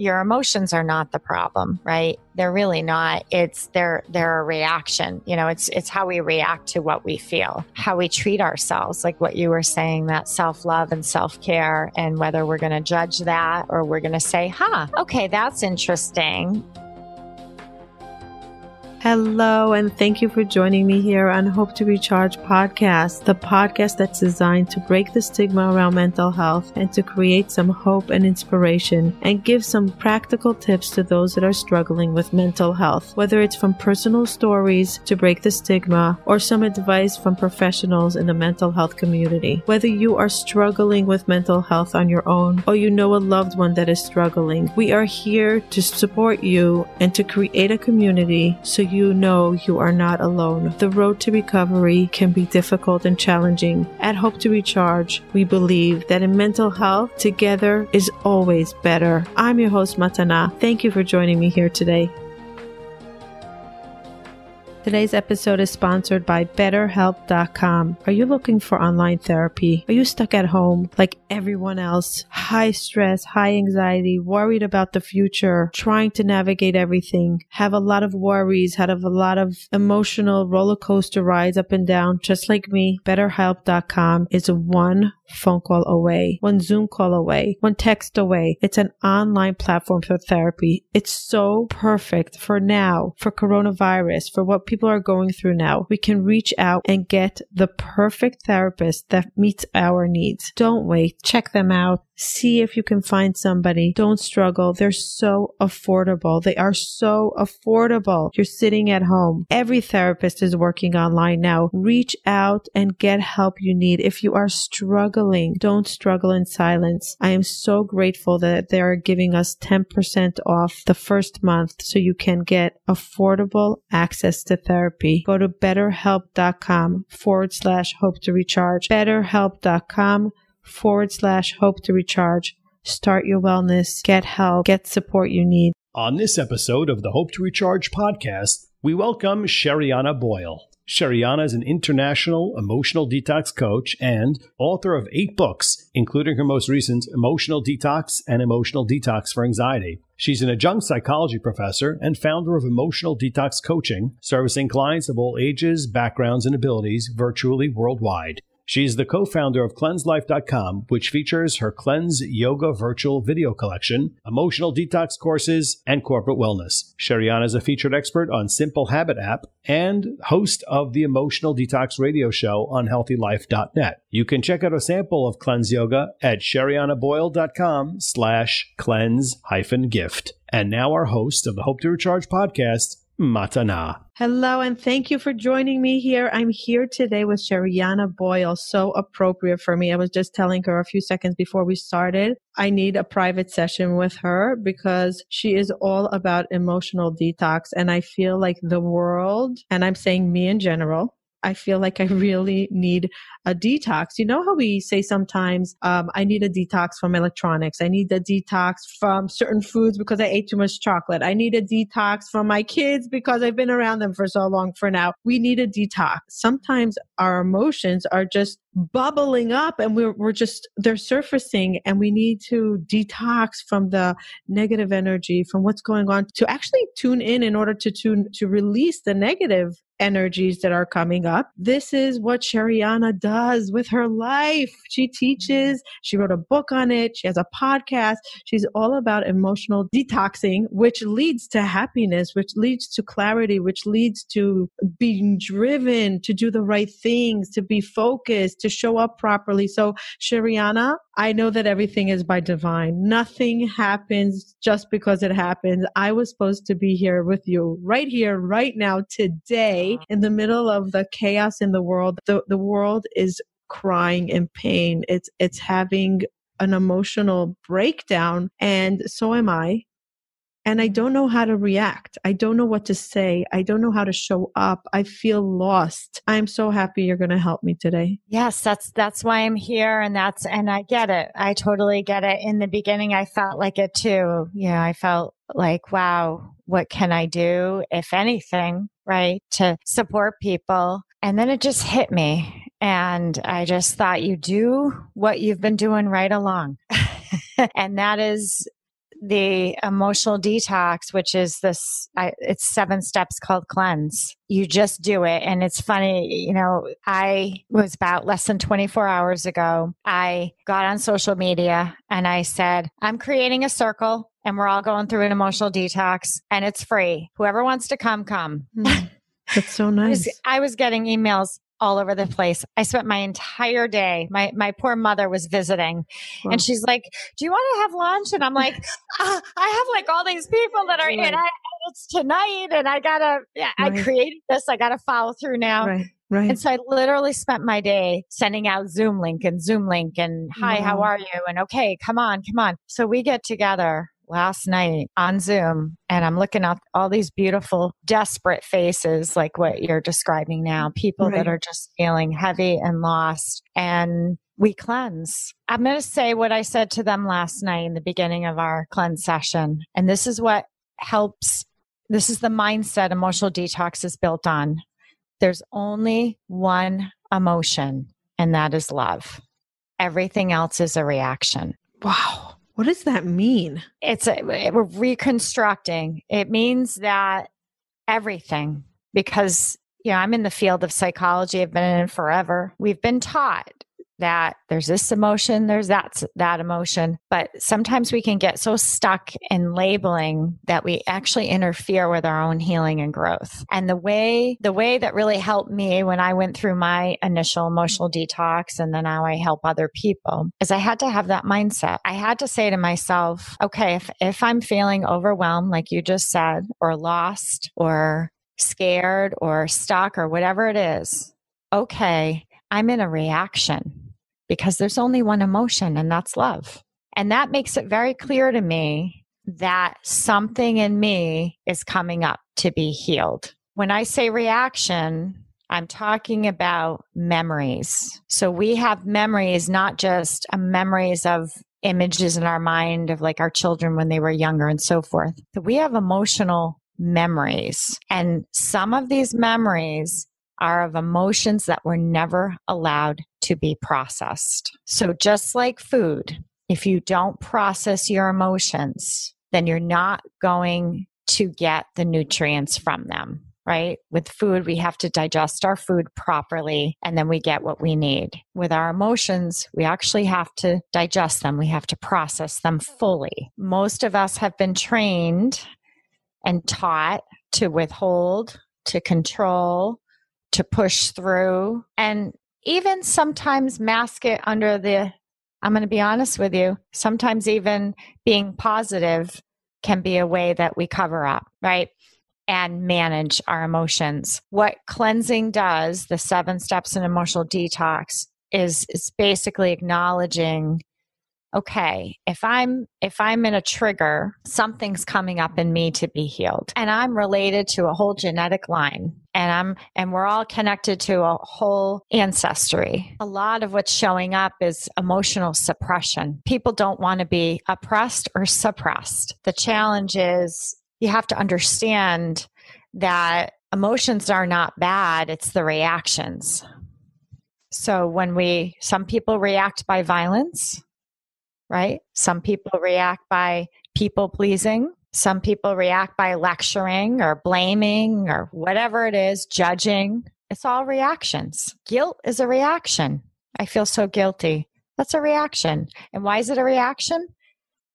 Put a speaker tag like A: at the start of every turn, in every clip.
A: your emotions are not the problem, right? They're really not. It's they're they're a reaction. You know, it's it's how we react to what we feel, how we treat ourselves, like what you were saying, that self-love and self-care, and whether we're gonna judge that or we're gonna say, huh, okay, that's interesting.
B: Hello, and thank you for joining me here on Hope to Recharge podcast, the podcast that's designed to break the stigma around mental health and to create some hope and inspiration and give some practical tips to those that are struggling with mental health, whether it's from personal stories to break the stigma or some advice from professionals in the mental health community. Whether you are struggling with mental health on your own or you know a loved one that is struggling, we are here to support you and to create a community so you know you are not alone. The road to recovery can be difficult and challenging. At Hope to Recharge, we believe that in mental health, together is always better. I'm your host, Matana. Thank you for joining me here today. Today's episode is sponsored by BetterHelp.com. Are you looking for online therapy? Are you stuck at home like everyone else? High stress, high anxiety, worried about the future, trying to navigate everything, have a lot of worries, have a lot of emotional roller coaster rides up and down, just like me. BetterHelp.com is one phone call away, one mm-hmm. Zoom call away, one text away. It's an online platform for therapy. It's so perfect for now, for coronavirus, for what people are going through now. We can reach out and get the perfect therapist that meets our needs. Don't wait. Check them out. See if you can find somebody. Don't struggle. They're so affordable. They are so affordable. You're sitting at home. Every therapist is working online now. Reach out and get help you need. If you are struggling, don't struggle in silence. I am so grateful that they are giving us 10% off the first month so you can get affordable access to therapy. Go to betterhelp.com forward slash hope to recharge. Betterhelp.com forward slash hope to recharge. Start your wellness, get help, get support you need.
C: On this episode of the Hope to Recharge podcast, we welcome Sherianna Boyle. Sherianna is an international emotional detox coach and author of eight books, including her most recent Emotional Detox and Emotional Detox for Anxiety. She's an adjunct psychology professor and founder of Emotional Detox Coaching, servicing clients of all ages, backgrounds, and abilities virtually worldwide. She's the co founder of CleanseLife.com, which features her Cleanse Yoga virtual video collection, emotional detox courses, and corporate wellness. Sherianna is a featured expert on Simple Habit app and host of the Emotional Detox radio show on HealthyLife.net. You can check out a sample of Cleanse Yoga at SheriannaBoyle.com slash cleanse hyphen gift. And now our host of the Hope to Recharge podcast, Matana.
B: Hello, and thank you for joining me here. I'm here today with Sherianna Boyle. So appropriate for me. I was just telling her a few seconds before we started. I need a private session with her because she is all about emotional detox. And I feel like the world, and I'm saying me in general, I feel like I really need a detox. You know how we say sometimes, um, I need a detox from electronics. I need a detox from certain foods because I ate too much chocolate. I need a detox from my kids because I've been around them for so long for now. We need a detox. Sometimes our emotions are just bubbling up and we're, we're just, they're surfacing and we need to detox from the negative energy, from what's going on to actually tune in in order to tune, to release the negative energies that are coming up. This is what Sherianna does with her life. She teaches, she wrote a book on it, she has a podcast. She's all about emotional detoxing, which leads to happiness, which leads to clarity, which leads to being driven to do the right things, to be focused, to show up properly. So, Sherianna, I know that everything is by divine. Nothing happens just because it happens. I was supposed to be here with you right here, right now, today, in the middle of the chaos in the world. The, the world is crying in pain. It's, it's having an emotional breakdown. And so am I and I don't know how to react. I don't know what to say. I don't know how to show up. I feel lost. I'm so happy you're going to help me today.
A: Yes, that's that's why I'm here and that's and I get it. I totally get it. In the beginning I felt like it too. Yeah, I felt like wow, what can I do if anything, right, to support people? And then it just hit me and I just thought you do what you've been doing right along. and that is the emotional detox, which is this, I, it's seven steps called cleanse. You just do it. And it's funny, you know, I was about less than 24 hours ago. I got on social media and I said, I'm creating a circle and we're all going through an emotional detox and it's free. Whoever wants to come, come.
B: Mm, that's so nice.
A: I was, I was getting emails all over the place. I spent my entire day. My my poor mother was visiting, wow. and she's like, "Do you want to have lunch?" And I'm like, uh, "I have like all these people that are right. in. I, it's tonight, and I gotta. Yeah, right. I created this. I gotta follow through now."
B: Right. Right.
A: And so I literally spent my day sending out Zoom link and Zoom link and hi, wow. how are you? And okay, come on, come on. So we get together last night on Zoom and I'm looking at all these beautiful, desperate faces like what you're describing now, people right. that are just feeling heavy and lost. And we cleanse. I'm going to say what I said to them last night in the beginning of our cleanse session. And this is what helps. This is the mindset emotional detox is built on. There's only one emotion, and that is love. Everything else is a reaction.
B: Wow. What does that mean?
A: It's a, we're reconstructing. It means that everything, because you know, I'm in the field of psychology. I've been in it forever. We've been taught that there's this emotion, there's that that emotion, but sometimes we can get so stuck in labeling that we actually interfere with our own healing and growth. And the way the way that really helped me when I went through my initial emotional detox and then now I help other people is I had to have that mindset. I had to say to myself, okay, if if I'm feeling overwhelmed like you just said or lost or scared or stuck or whatever it is, okay, I'm in a reaction because there's only one emotion, and that's love. And that makes it very clear to me that something in me is coming up to be healed. When I say reaction, I'm talking about memories. So we have memories, not just um, memories of images in our mind of like our children when they were younger and so forth. But we have emotional memories. And some of these memories are of emotions that were never allowed to be processed. So, just like food, if you don't process your emotions, then you're not going to get the nutrients from them, right? With food, we have to digest our food properly and then we get what we need. With our emotions, we actually have to digest them, we have to process them fully. Most of us have been trained and taught to withhold, to control, to push through and even sometimes mask it under the I'm going to be honest with you, sometimes even being positive can be a way that we cover up, right? And manage our emotions. What cleansing does, the seven steps in emotional detox, is, is basically acknowledging okay if i'm if i'm in a trigger something's coming up in me to be healed. And i'm related to a whole genetic line and i'm and we're all connected to a whole ancestry. A lot of what's showing up is emotional suppression. People don't want to be oppressed or suppressed. The challenge is you have to understand that emotions are not bad it's the reactions. So when we some people react by violence right? Some people react by people pleasing. Some people react by lecturing or blaming or whatever it is, judging. It's all reactions. Guilt is a reaction. I feel so guilty. That's a reaction. And why is it a reaction?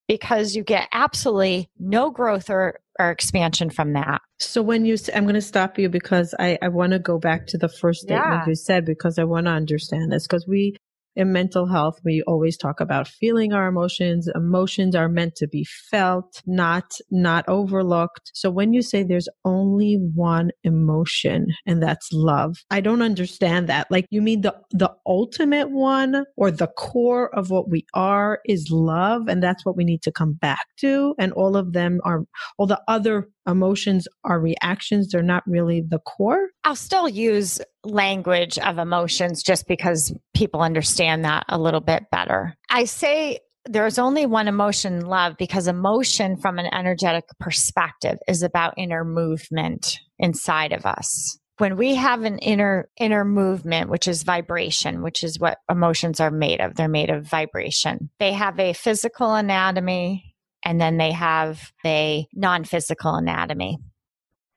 A: Because you get absolutely no growth or, or expansion from that.
B: So when you, I'm going to stop you because I, I want to go back to the first statement yeah. you said because I want to understand this because we in mental health, we always talk about feeling our emotions. Emotions are meant to be felt, not, not overlooked. So when you say there's only one emotion and that's love, I don't understand that. Like you mean the, the ultimate one or the core of what we are is love. And that's what we need to come back to. And all of them are, all the other emotions are reactions. They're not really the core.
A: I'll still use language of emotions just because people understand that a little bit better. I say there's only one emotion, love, because emotion from an energetic perspective is about inner movement inside of us. When we have an inner inner movement, which is vibration, which is what emotions are made of, they're made of vibration. They have a physical anatomy, and then they have a non physical anatomy.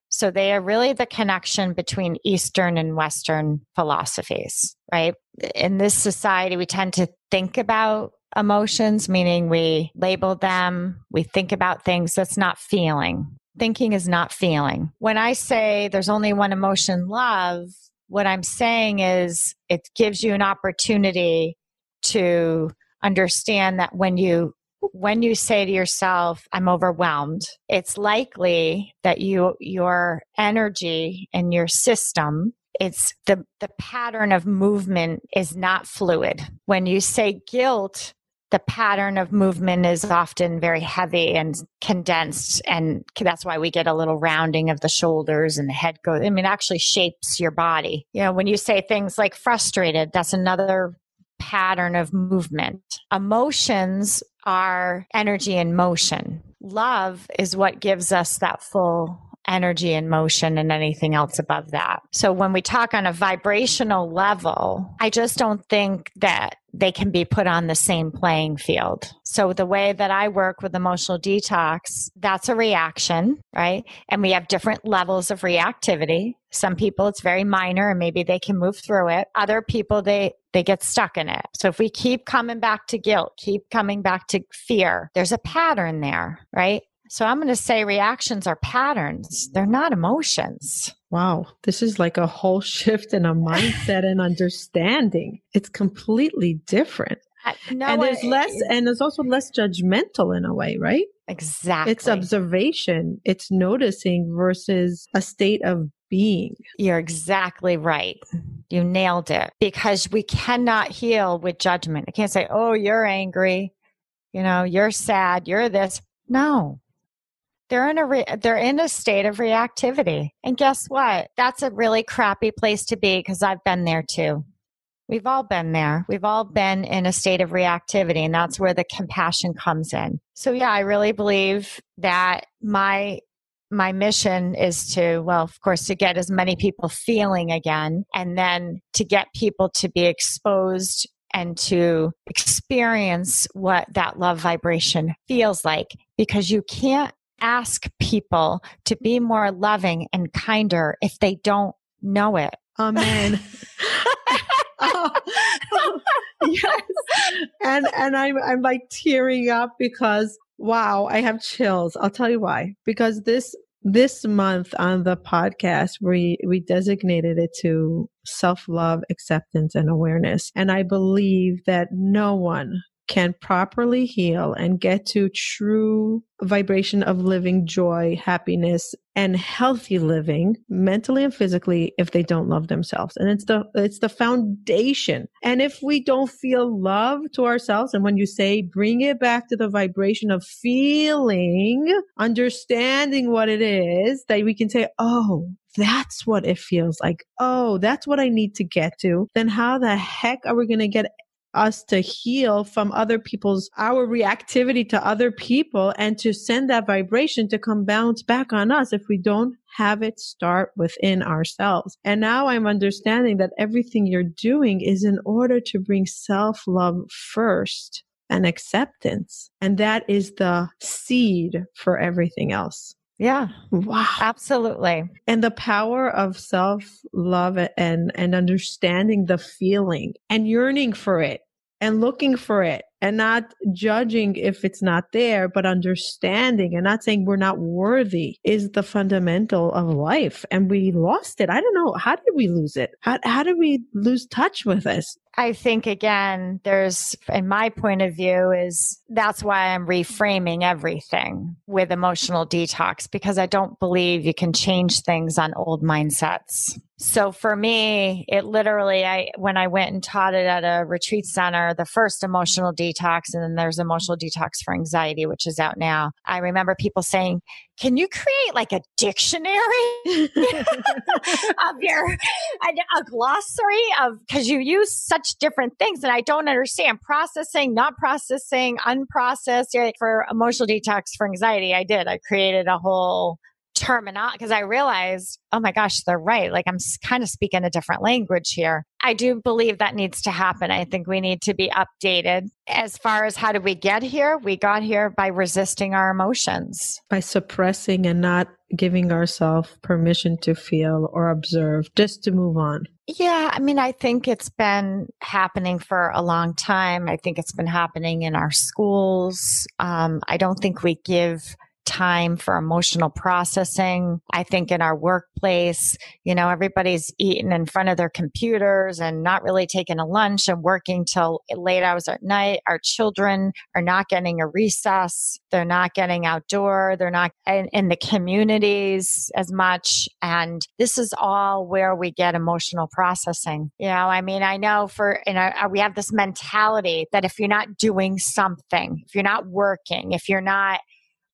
A: So they are really the connection between Eastern and Western philosophies, right? In this society, we tend to think about emotions, meaning we label them, we think about things that's not feeling. Thinking is not feeling. When I say there's only one emotion, love, what I'm saying is it gives you an opportunity to understand that when you when you say to yourself i'm overwhelmed it's likely that you your energy and your system it's the the pattern of movement is not fluid. When you say guilt the pattern of movement is often very heavy and condensed and that's why we get a little rounding of the shoulders and the head goes i mean actually shapes your body. You know when you say things like frustrated that's another pattern of movement. Emotions are energy in motion love is what gives us that full energy and motion and anything else above that. So when we talk on a vibrational level, I just don't think that they can be put on the same playing field. So the way that I work with emotional detox, that's a reaction, right? And we have different levels of reactivity. Some people it's very minor and maybe they can move through it. Other people they they get stuck in it. So if we keep coming back to guilt, keep coming back to fear, there's a pattern there, right? So I'm going to say reactions are patterns, they're not emotions.
B: Wow, this is like a whole shift in a mindset and understanding. It's completely different. Uh, no, and there's less, and there's also less judgmental in a way, right?
A: Exactly.
B: It's observation, it's noticing versus a state of being.
A: You're exactly right. Mm-hmm. You nailed it because we cannot heal with judgment. I can't say, oh, you're angry. You know, you're sad. You're this. No, they're in a re- they're in a state of reactivity. And guess what? That's a really crappy place to be because I've been there too. We've all been there. We've all been in a state of reactivity and that's where the compassion comes in. So yeah, I really believe that my my mission is to well of course to get as many people feeling again and then to get people to be exposed and to experience what that love vibration feels like because you can't ask people to be more loving and kinder if they don't know it.
B: Amen. oh, yes. And and I'm I'm like tearing up because wow, I have chills. I'll tell you why. Because this this month on the podcast we we designated it to self-love, acceptance and awareness. And I believe that no one can properly heal and get to true vibration of living joy, happiness, and healthy living mentally and physically if they don't love themselves. And it's the it's the foundation. And if we don't feel love to ourselves and when you say bring it back to the vibration of feeling, understanding what it is, that we can say, "Oh, that's what it feels like. Oh, that's what I need to get to. Then how the heck are we going to get us to heal from other people's our reactivity to other people and to send that vibration to come bounce back on us if we don't have it start within ourselves. And now I'm understanding that everything you're doing is in order to bring self-love first and acceptance. And that is the seed for everything else.
A: Yeah.
B: Wow.
A: Absolutely.
B: And the power of self love and, and understanding the feeling and yearning for it and looking for it and not judging if it's not there, but understanding and not saying we're not worthy is the fundamental of life. And we lost it. I don't know. How did we lose it? How, how did we lose touch with this?
A: I think again, there's, in my point of view, is that's why I'm reframing everything with emotional detox because I don't believe you can change things on old mindsets. So for me, it literally, I, when I went and taught it at a retreat center, the first emotional detox, and then there's emotional detox for anxiety, which is out now. I remember people saying, can you create like a dictionary of your a, a glossary of because you use such different things and i don't understand processing not processing unprocessed like for emotional detox for anxiety i did i created a whole terminology because I realized, oh my gosh, they're right. Like I'm kind of speaking a different language here. I do believe that needs to happen. I think we need to be updated. As far as how did we get here? We got here by resisting our emotions,
B: by suppressing and not giving ourselves permission to feel or observe, just to move on.
A: Yeah, I mean, I think it's been happening for a long time. I think it's been happening in our schools. Um, I don't think we give time for emotional processing. I think in our workplace, you know, everybody's eating in front of their computers and not really taking a lunch and working till late hours at night. Our children are not getting a recess. They're not getting outdoor. They're not in, in the communities as much. And this is all where we get emotional processing. You know, I mean, I know for, you know, uh, we have this mentality that if you're not doing something, if you're not working, if you're not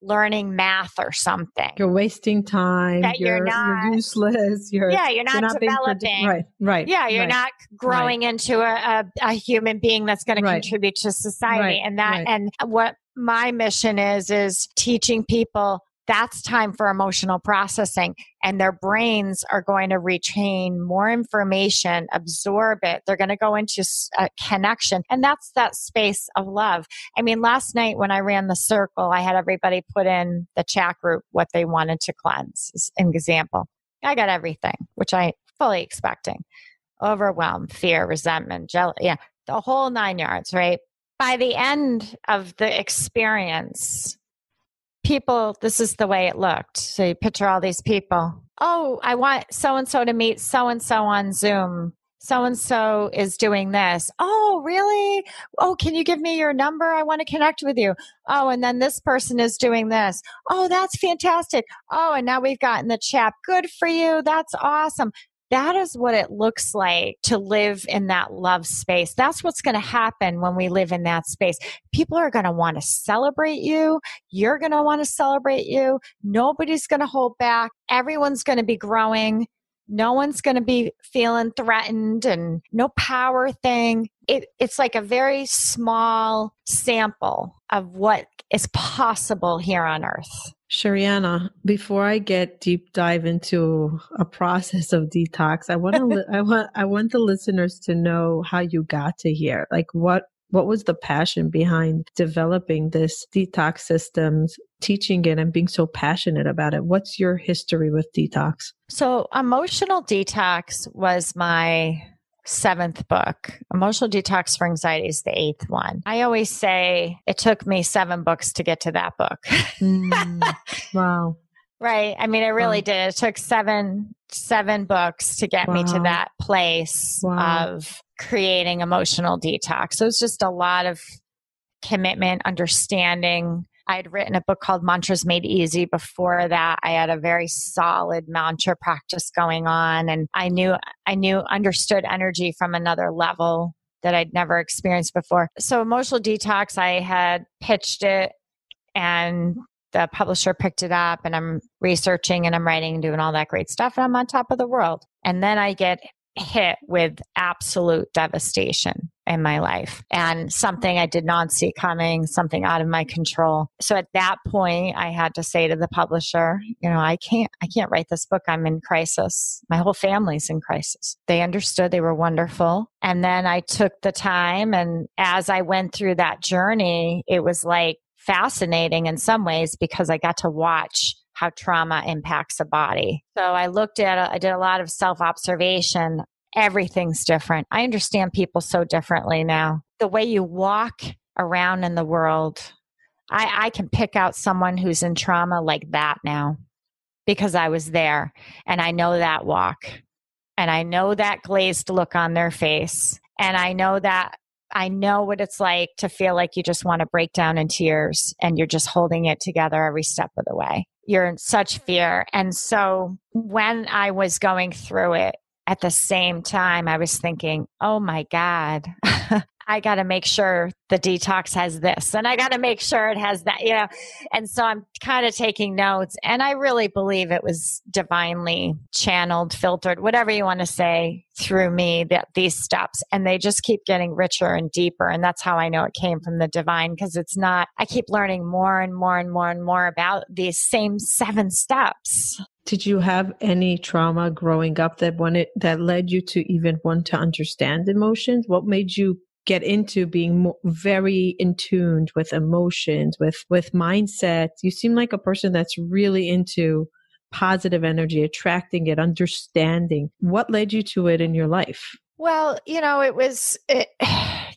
A: learning math or something.
B: You're wasting time. That you're, you're not you're useless. You're
A: yeah. You're not, you're not developing.
B: right. Right.
A: Yeah. You're
B: right,
A: not growing right. into a, a, a, human being that's going right. to contribute to society. And that and what my mission is is teaching people that's time for emotional processing and their brains are going to retain more information absorb it. They're going to go into a connection and that's that space of love. I mean last night when i ran the circle i had everybody put in the chat group what they wanted to cleanse as an example. I got everything which i fully expecting. Overwhelm fear resentment jealousy yeah the whole nine yards right? By the end of the experience people, this is the way it looked. So you picture all these people. Oh, I want so and so to meet so and so on Zoom. So and so is doing this. Oh, really? Oh, can you give me your number? I want to connect with you. Oh, and then this person is doing this. Oh, that's fantastic. Oh, and now we've gotten the chat. Good for you. That's awesome. That is what it looks like to live in that love space. That's what's going to happen when we live in that space. People are going to want to celebrate you. You're going to want to celebrate you. Nobody's going to hold back. Everyone's going to be growing. No one's going to be feeling threatened and no power thing. It, it's like a very small sample of what is possible here on earth.
B: Sherianna, before I get deep dive into a process of detox, I want to li- I want I want the listeners to know how you got to here. Like what what was the passion behind developing this detox systems, teaching it and being so passionate about it? What's your history with detox?
A: So, emotional detox was my seventh book. Emotional Detox for Anxiety is the eighth one. I always say it took me seven books to get to that book.
B: mm, wow.
A: Right. I mean, it really wow. did. It took seven seven books to get wow. me to that place wow. of creating emotional detox. So it's just a lot of commitment, understanding, I had written a book called Mantras Made Easy before that. I had a very solid mantra practice going on and I knew I knew understood energy from another level that I'd never experienced before. So emotional detox, I had pitched it and the publisher picked it up and I'm researching and I'm writing and doing all that great stuff and I'm on top of the world. And then I get hit with absolute devastation in my life and something I did not see coming, something out of my control. So at that point, I had to say to the publisher, you know, I can't, I can't write this book. I'm in crisis. My whole family's in crisis. They understood. They were wonderful. And then I took the time. And as I went through that journey, it was like fascinating in some ways because I got to watch how trauma impacts a body. So I looked at, I did a lot of self observation everything's different. I understand people so differently now. The way you walk around in the world, I, I can pick out someone who's in trauma like that now because I was there and I know that walk and I know that glazed look on their face and I know that I know what it's like to feel like you just want to break down in tears and you're just holding it together every step of the way. You're in such fear. And so when I was going through it, at the same time, I was thinking, oh my God, I got to make sure the detox has this and I got to make sure it has that, you know. And so I'm kind of taking notes and I really believe it was divinely channeled, filtered, whatever you want to say through me that these steps and they just keep getting richer and deeper and that's how I know it came from the divine because it's not I keep learning more and more and more and more about these same seven steps.
B: Did you have any trauma growing up that wanted that led you to even want to understand emotions? What made you get into being very in tuned with emotions, with with mindset? You seem like a person that's really into positive energy, attracting it, understanding. What led you to it in your life?
A: Well, you know, it was, it,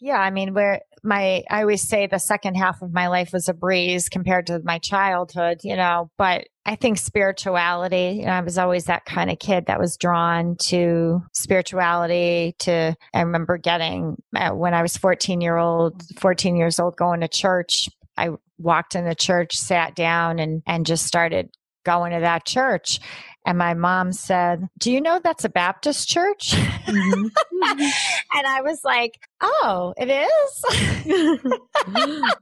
A: yeah, I mean, where my, I always say the second half of my life was a breeze compared to my childhood, you know, but I think spirituality, you know, I was always that kind of kid that was drawn to spirituality to, I remember getting, uh, when I was 14 year old, 14 years old, going to church. I walked in the church, sat down and, and just started going to that church. And my mom said, Do you know that's a Baptist church? Mm-hmm. and I was like, Oh, it is?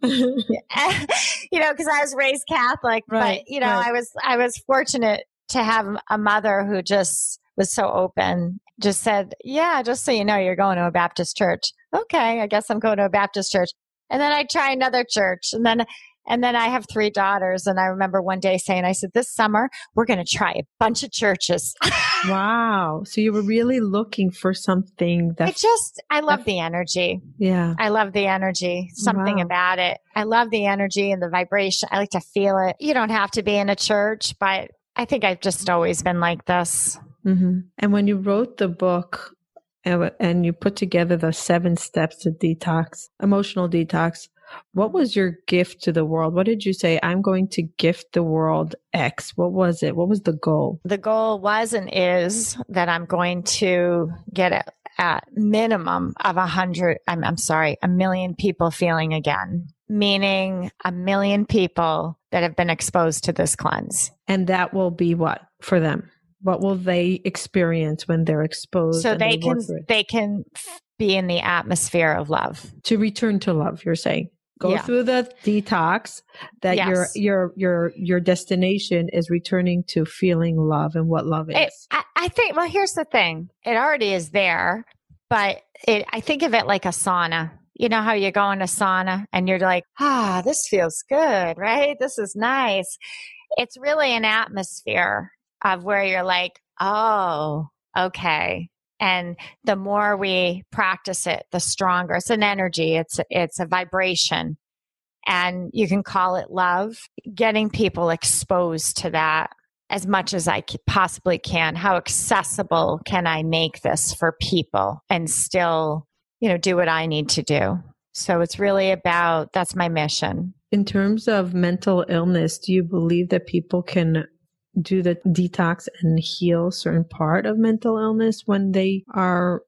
A: you know, because I was raised Catholic, right, but you know, right. I was I was fortunate to have a mother who just was so open, just said, Yeah, just so you know, you're going to a Baptist church. Okay, I guess I'm going to a Baptist church. And then I try another church. And then and then I have three daughters. And I remember one day saying, I said, this summer, we're going to try a bunch of churches.
B: wow. So you were really looking for something that.
A: I just, I love the energy.
B: Yeah.
A: I love the energy, something wow. about it. I love the energy and the vibration. I like to feel it. You don't have to be in a church, but I think I've just always been like this.
B: Mm-hmm. And when you wrote the book, and you put together the seven steps to detox, emotional detox. What was your gift to the world? What did you say? I'm going to gift the world X. What was it? What was the goal?
A: The goal was and is that I'm going to get a, a minimum of a hundred, I'm, I'm sorry, a million people feeling again, meaning a million people that have been exposed to this cleanse.
B: And that will be what for them? What will they experience when they're exposed?
A: So they, they can they can be in the atmosphere of love.
B: To return to love, you're saying go yeah. through the detox that yes. your your your your destination is returning to feeling love and what love is. It,
A: I, I, think well here's the thing. It already is there but it i think of it like a sauna. You know how you go in a sauna and you're like ah this feels good right? This is nice. It's really an atmosphere of where you're like oh okay and the more we practice it the stronger. It's an energy. It's it's a vibration. And you can call it love. Getting people exposed to that as much as I possibly can. How accessible can I make this for people and still you know do what I need to do? So it's really about that's my mission.
B: In terms of mental illness do you believe that people can do the detox and heal certain part of mental illness when they are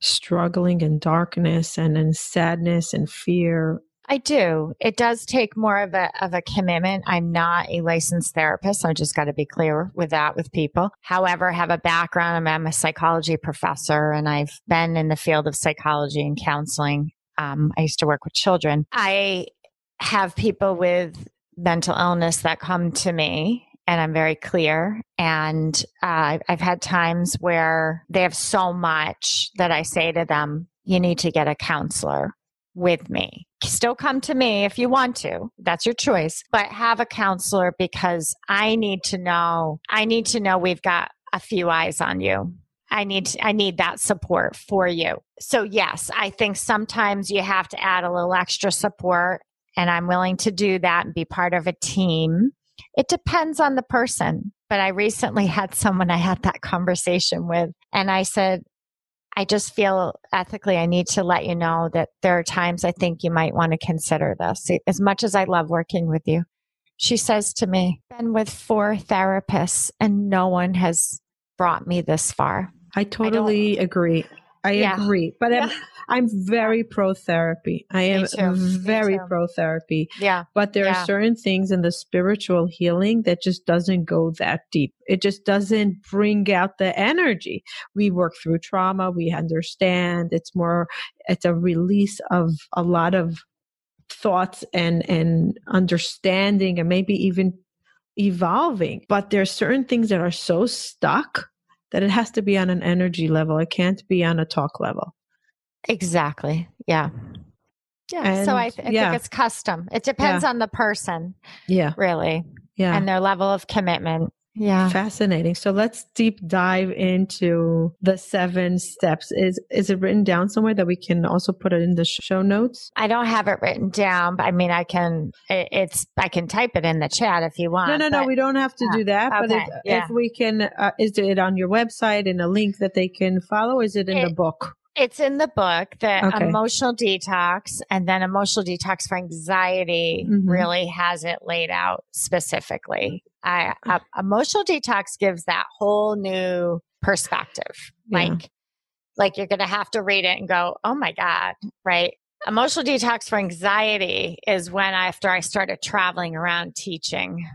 B: struggling in darkness and in sadness and fear
A: I do. It does take more of a of a commitment. I'm not a licensed therapist. So I just got to be clear with that with people. However, I have a background. I'm a psychology professor, and I've been in the field of psychology and counseling. Um, I used to work with children. I have people with mental illness that come to me and I'm very clear. And uh, I've had times where they have so much that I say to them, you need to get a counselor with me. Still come to me if you want to. That's your choice. But have a counselor because I need to know, I need to know we've got a few eyes on you. I need I need that support for you. So yes, I think sometimes you have to add a little extra support and I'm willing to do that and be part of a team it depends on the person. But I recently had someone I had that conversation with, and I said, I just feel ethically, I need to let you know that there are times I think you might want to consider this. As much as I love working with you, she says to me, been with four therapists and no one has brought me this far.
B: I totally I agree. I
A: Yeah.
B: agree. But I'm,
A: Yeah.
B: I'm very pro therapy. I am very pro therapy.
A: Yeah.
B: But there
A: Yeah.
B: are certain things in the spiritual healing that just doesn't go that deep. It just doesn't bring out the energy. We work through trauma. We understand. It's more, it's a release of a lot of thoughts and, and understanding and maybe even evolving. But there are certain things that are so stuck that it has to be on an energy level. It can't be on a talk level.
A: Exactly. Yeah. Yeah.
B: And,
A: so I, th- I
B: yeah.
A: think it's custom. It depends on the person,
B: Yeah.
A: really,
B: Yeah.
A: and their level of commitment. Yeah.
B: Fascinating. So let's deep dive into the seven steps. Is is it written down somewhere that we can also put it in the show notes?
A: I don't have it written down, but I mean, I can. It, it's I can type it in the chat if you want.
B: no, no, no. We don't have to
A: yeah.
B: do that. But
A: Okay,
B: if,
A: yeah.
B: if we can, uh, is it on your website in a link that they can follow? Is it in the book?
A: It's in the book, the
B: Okay.
A: emotional detox, and then emotional detox for anxiety
B: Mhm.
A: really has it laid out specifically. I, uh, emotional detox gives that whole new perspective.
B: Yeah.
A: Like, like you're going to have to read it and go, "Oh my god!" Right? Emotional detox for anxiety is when after I started traveling around teaching,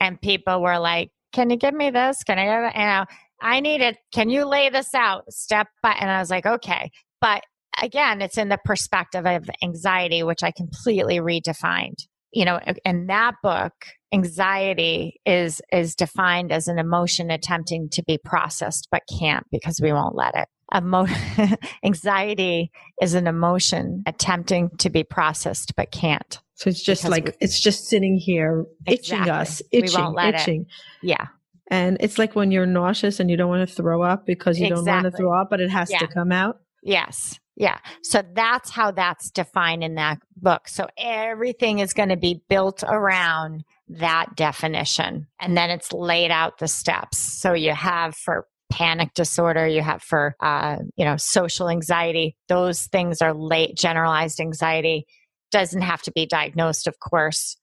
A: and people were like, "Can you give me this? Can I get it?" You know, I need it. Can you lay this out step by? And I was like, okay. But again, it's in the perspective of anxiety, which I completely redefined. You know, in that book, anxiety is is defined as an emotion attempting to be processed but can't because we won't let it. Emo- anxiety is an emotion attempting to be processed but can't.
B: So it's just like
A: we-
B: it's just sitting here itching
A: Exactly.
B: us,
A: We
B: itching,
A: won't let it.
B: itching.
A: Yeah.
B: And it's like when you're nauseous and you don't want to throw up because you don't want to throw up, but it has
A: Yeah.
B: to come out.
A: Yes. Yeah. So that's how that's defined in that book. So everything is going to be built around that definition. And then it's laid out the steps. So you have for panic disorder, you have for, uh, you know, social anxiety. Those things are late generalized anxiety. Doesn't have to be diagnosed, of course.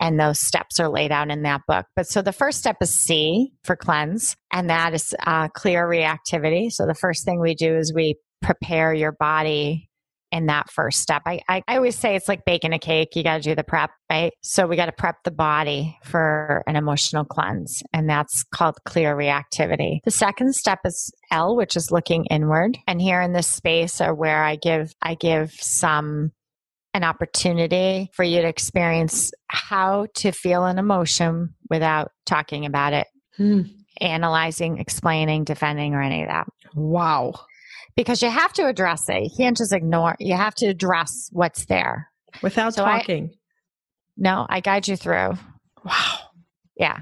A: And those steps are laid out in that book. But so the first step is C for cleanse, and that is uh, clear reactivity. So the first thing we do is we prepare your body in that first step. I, I, I always say it's like baking a cake. You got to do the prep, right? So we got to prep the body for an emotional cleanse, and that's called clear reactivity. The second step is L, which is looking inward. And here in this space are where I give I give some an opportunity for you to experience how to feel an emotion without talking about it,
B: Hmm.
A: analyzing, explaining, defending, or any of that
B: Wow.
A: because you have to address it. You can't just ignore. You have to address what's there.
B: Without
A: So I-
B: talking.
A: No, I guide you through.
B: wow.
A: Yeah.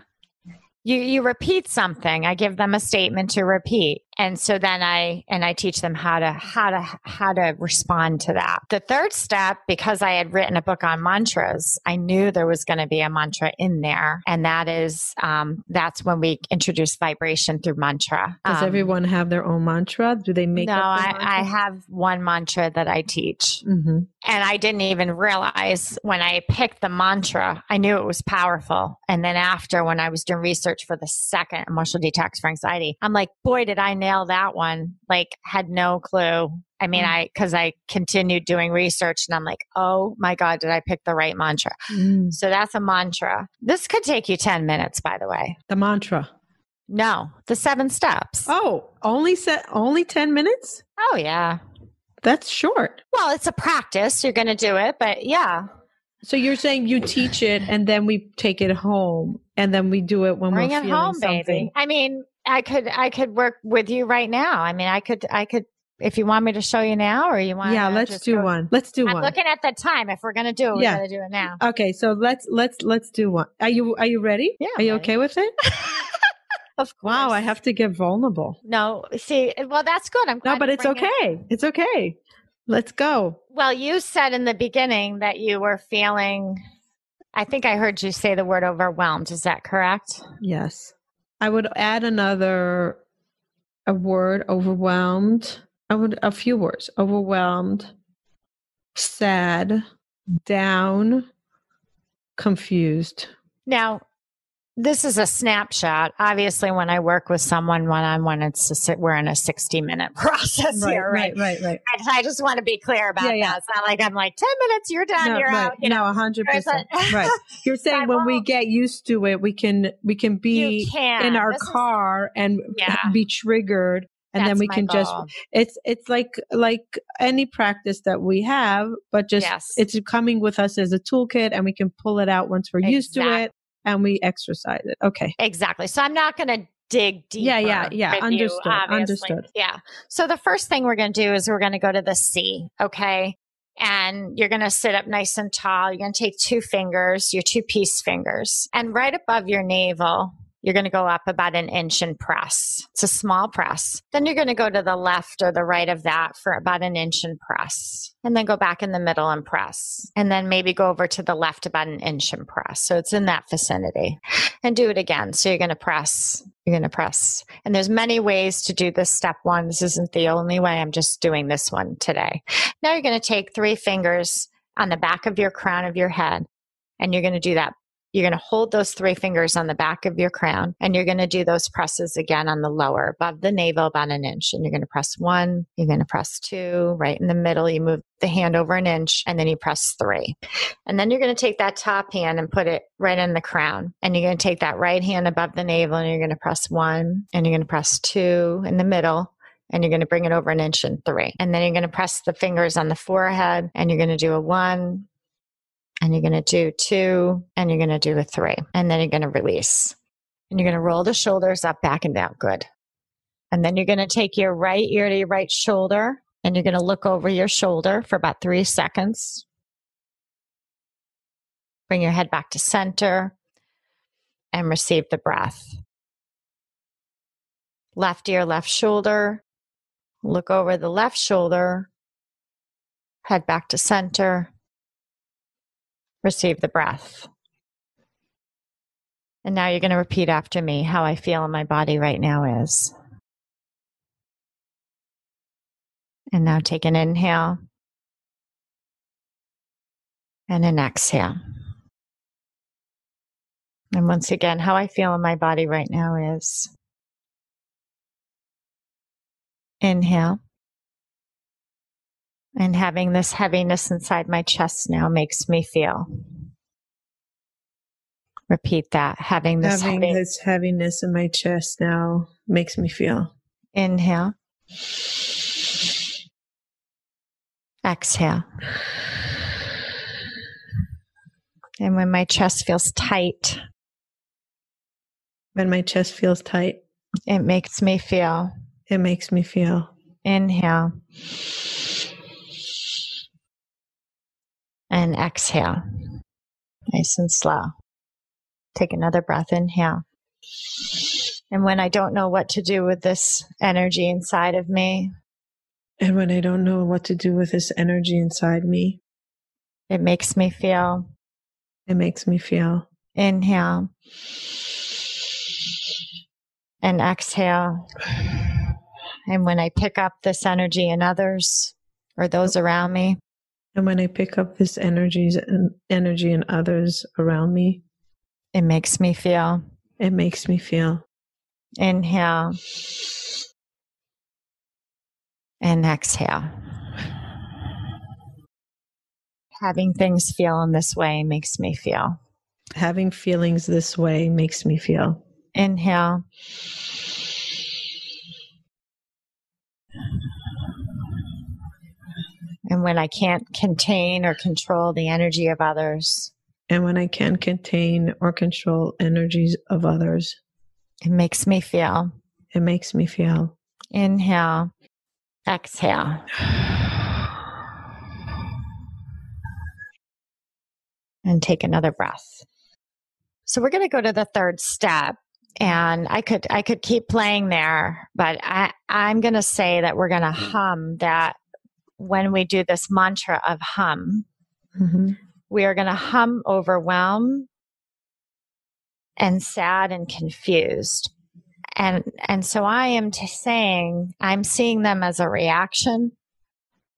A: You you repeat something. I give them a statement to repeat. And so then I and I teach them how to how to how to respond to that. The third step because I had written a book on mantras, I knew there was going to be a mantra in there and that is um that's when we introduce vibration through mantra.
B: Does
A: Um,
B: everyone have their own mantra? Do they make
A: No,
B: up
A: I, I have one mantra that I teach.
B: hmm
A: And I didn't even realize when I picked the mantra, I knew it was powerful. And then after, when I was doing research for the second emotional detox for anxiety, I'm like, boy, did I nail that one. Like, had no clue. I mean,
B: Mm.
A: I, cause I continued doing research and I'm like, oh my God, did I pick the right mantra?
B: Mm.
A: So that's a mantra. This could take you 10 minutes, by the way.
B: The mantra.
A: No, the seven steps.
B: Oh, only set only 10 minutes?
A: oh yeah.
B: That's short.
A: Well, it's a practice. You're going to do it, but yeah.
B: So you're saying you teach it and then we take it home and then we do it when
A: bring
B: we're
A: it
B: feeling
A: home
B: something.
A: baby i mean i could i could work with you right now i mean i could i could if you want me to show you now or you want
B: Yeah, let's do one. Let's do
A: i'm
B: one.
A: looking at the time if we're gonna do it
B: Yeah.
A: gotta do it now
B: Okay, so let's let's let's do one. Are you are you ready?
A: Yeah,
B: Are you
A: ready.
B: okay with it?
A: of course
B: Wow, I have to get vulnerable.
A: no see well that's good i'm
B: No, but it's
A: bring it-
B: okay. It's okay. Let's go.
A: well you said in the beginning that you were feeling i think i heard you say the word overwhelmed is that correct
B: Yes. I would add another a word overwhelmed. I would a few words. Overwhelmed, sad, down, confused.
A: now this is a snapshot. Obviously, when I work with someone one on one, it's a, si- we're in a 60 minute process
B: right,
A: here, right?
B: right, right, right.
A: I, I just want to be clear about
B: Yeah,
A: that.
B: yeah.
A: It's not like I'm like 10 minutes, you're done,
B: No,
A: you're
B: right.
A: out. You know,
B: no, a hundred percent. Right. You're saying when we get used to it, we can we can be
A: can
B: in our
A: This is-
B: car and
A: Yeah.
B: be triggered and then we can just it's it's like like any practice that we have but just
A: Yes.
B: it's coming with us as a toolkit and we can pull it out once we're used to it and we exercise it okay
A: Exactly. So I'm not going to dig deep.
B: Yeah, yeah, yeah.
A: with you,
B: Understood, understood.
A: Yeah. So the first thing we're going to do is we're going to go to the C. Okay. And you're going to sit up nice and tall. You're going to take two fingers, your two peace fingers, and right above your navel, you're going to go up about an inch and press. It's a small press. Then you're going to go to the left or the right of that for about an inch and press. And then go back in the middle and press. And then maybe go over to the left about an inch and press. So it's in that vicinity. And do it again. So you're going to press. You're going to press. And there's many ways to do this step one. This isn't the only way. I'm just doing this one today. Now you're going to take three fingers on the back of your crown of your head. And you're going to do that you're going to hold those three fingers on the back of your crown and you're going to do those presses again on the lower above the navel about an inch. And you're going to press one, you're going to press two, right in the middle. You move the hand over an inch and then you press three. And then you're going to take that top hand and put it right in the crown. And you're going to take that right hand above the navel and you're going to press one and you're going to press two in the middle and you're going to bring it over an inch and three. And then you're going to press the fingers on the forehead and you're going to do a one, and you're going to do two and you're going to do a three and then you're going to release. And you're going to roll the shoulders up back and down good. And then you're going to take your right ear to your right shoulder and you're going to look over your shoulder for about three seconds. Bring your head back to center and receive the breath. Left ear left shoulder. Look over the left shoulder. Head back to center receive the breath. And now you're going to repeat after me how I feel in my body right now is. And now take an inhale and an exhale. And once again, how I feel in my body right now is inhale. And having this heaviness inside my chest now makes me feel. Repeat that. Having this
B: having
A: heavy-
B: this heaviness in my chest now makes me feel
A: inhale. Exhale. And when my chest feels tight,
B: when my chest feels tight
A: it makes me feel.
B: it makes me feel
A: Inhale. And exhale. Nice and slow. Take another breath. Inhale. And when I don't know what to do with this energy inside of me,
B: and when i don't know what to do with this energy inside me
A: it makes me feel.
B: it makes me feel
A: Inhale. And exhale. And when I pick up this energy in others or those around me,
B: and when i pick up this energies and energy in others around me
A: it makes me feel.
B: it makes me feel
A: Inhale. And exhale. Having things feel in this way makes me feel.
B: having feelings this way makes me feel
A: Inhale. And when I can't contain or control the energy of others,
B: and when i can't contain or control energies of others
A: it makes me feel.
B: it makes me feel
A: Inhale. Exhale. And take another breath. So we're going to go to the third step and I could I could keep playing there, but I I'm going to say that we're going to hum that when we do this mantra of hum,
B: hmm
A: we are going to hum overwhelm and sad and confused and and so i am saying i'm seeing them as a reaction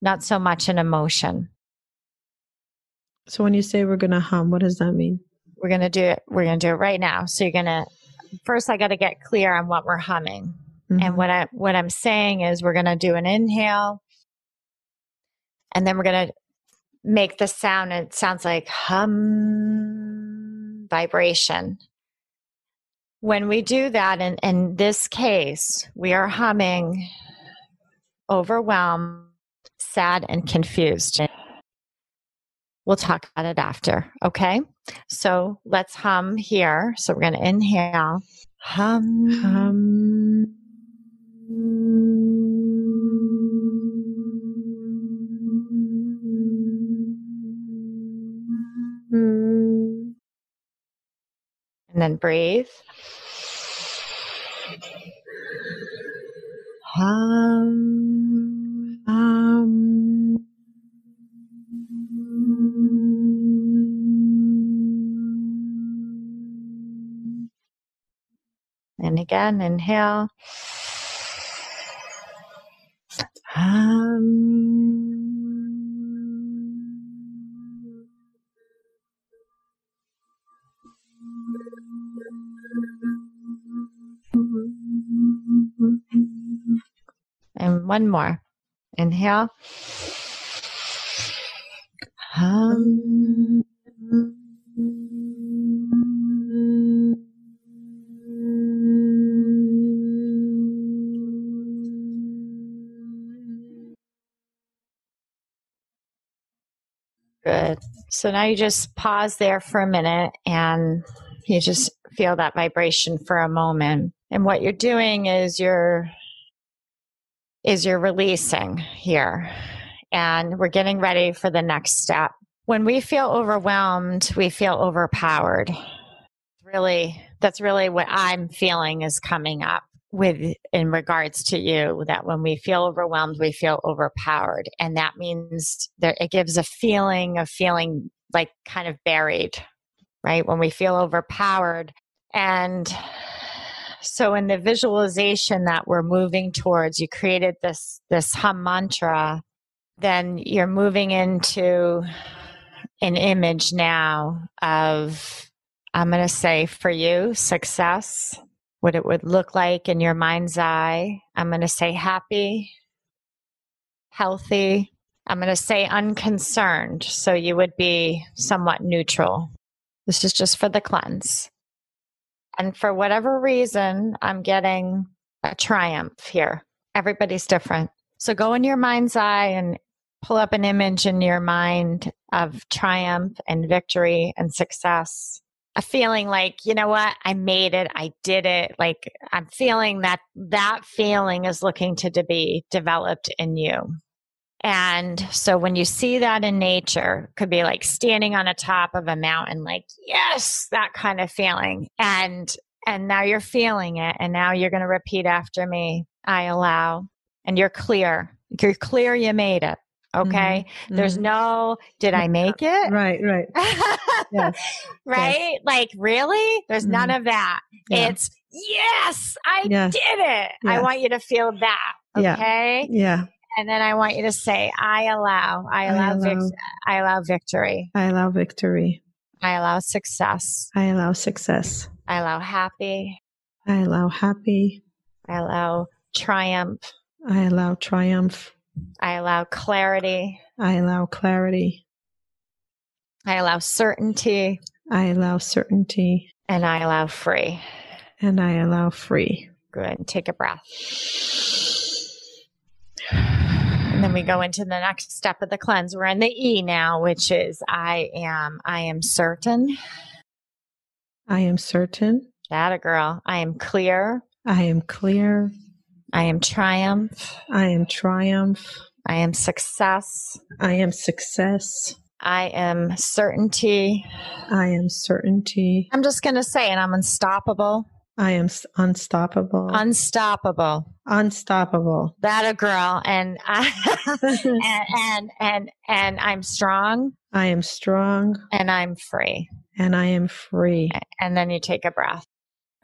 A: not so much an emotion
B: so when you say we're gonna hum what does that mean
A: We're going to do it. We're going to do it right now. So you're going to, first, I got to get clear on what we're humming.
B: Mm-hmm.
A: And what I what I'm saying is we're going to do an inhale and then we're going to make the sound it sounds like hum vibration. When we do that in in this case, we are humming overwhelmed, sad and confused. We'll talk about it after, okay? So, let's hum here. So we're going to inhale hum
B: Um,
A: then breathe. Hum.
B: um,
A: And again, inhale. Hum. One more. Inhale. Hum. Good. So now you just pause there for a minute and you just feel that vibration for a moment. And what you're doing is you're is you're releasing here. And we're getting ready for the next step. When we feel overwhelmed, we feel overpowered. Really, that's really what I'm feeling is coming up with in regards to you that when we feel overwhelmed, we feel overpowered. And that means that it gives a feeling of feeling like kind of buried, right? When we feel overpowered. And so in the visualization that we're moving towards, you created this this hum mantra, then you're moving into an image now of I'm going to say for you success, what it would look like in your mind's eye. I'm going to say happy, healthy. I'm going to say unconcerned. So you would be somewhat neutral. This is just for the cleanse. And for whatever reason, I'm getting a triumph here. Everybody's different. So go in your mind's eye and pull up an image in your mind of triumph and victory and success. A feeling like, you know what, I made it, I did it. Like I'm feeling that that feeling is looking to, to be developed in you. And so when you see that in nature, could be like standing on a top of a mountain, like, yes, that kind of feeling. And and now you're feeling it. And now you're going to repeat after me. I allow. And you're clear. You're clear you made it. Okay.
B: Mm-hmm.
A: There's no, did I make it?
B: right, right. Yes.
A: right? Like, really? There's none of that.
B: Yeah.
A: It's, yes, I
B: Yes.
A: did it. I want you to feel that.
B: Yeah.
A: Okay.
B: Yeah,
A: And then I want you to say, I allow, I
B: I
A: allow, vic- I allow victory.
B: I allow victory.
A: I allow success.
B: I allow success.
A: I allow happy.
B: I allow happy.
A: I allow triumph.
B: I allow triumph.
A: I allow clarity.
B: I allow clarity.
A: I allow certainty.
B: I allow certainty.
A: And I allow free.
B: And I allow free.
A: Good. Take a breath. And we go into the next step of the cleanse. We're in the E now, which is I am, I am certain.
B: I am certain.
A: That a girl. I am clear.
B: I am clear.
A: I am triumph.
B: I am triumph.
A: I am success.
B: I am success.
A: I am certainty.
B: I am certainty.
A: I'm just going to say it. I'm unstoppable.
B: I am unstoppable.
A: Unstoppable.
B: unstoppable.
A: That a girl. And I, and, and, and, and I'm strong
B: I am strong
A: and I'm free.
B: and I am free.
A: And then you take a breath.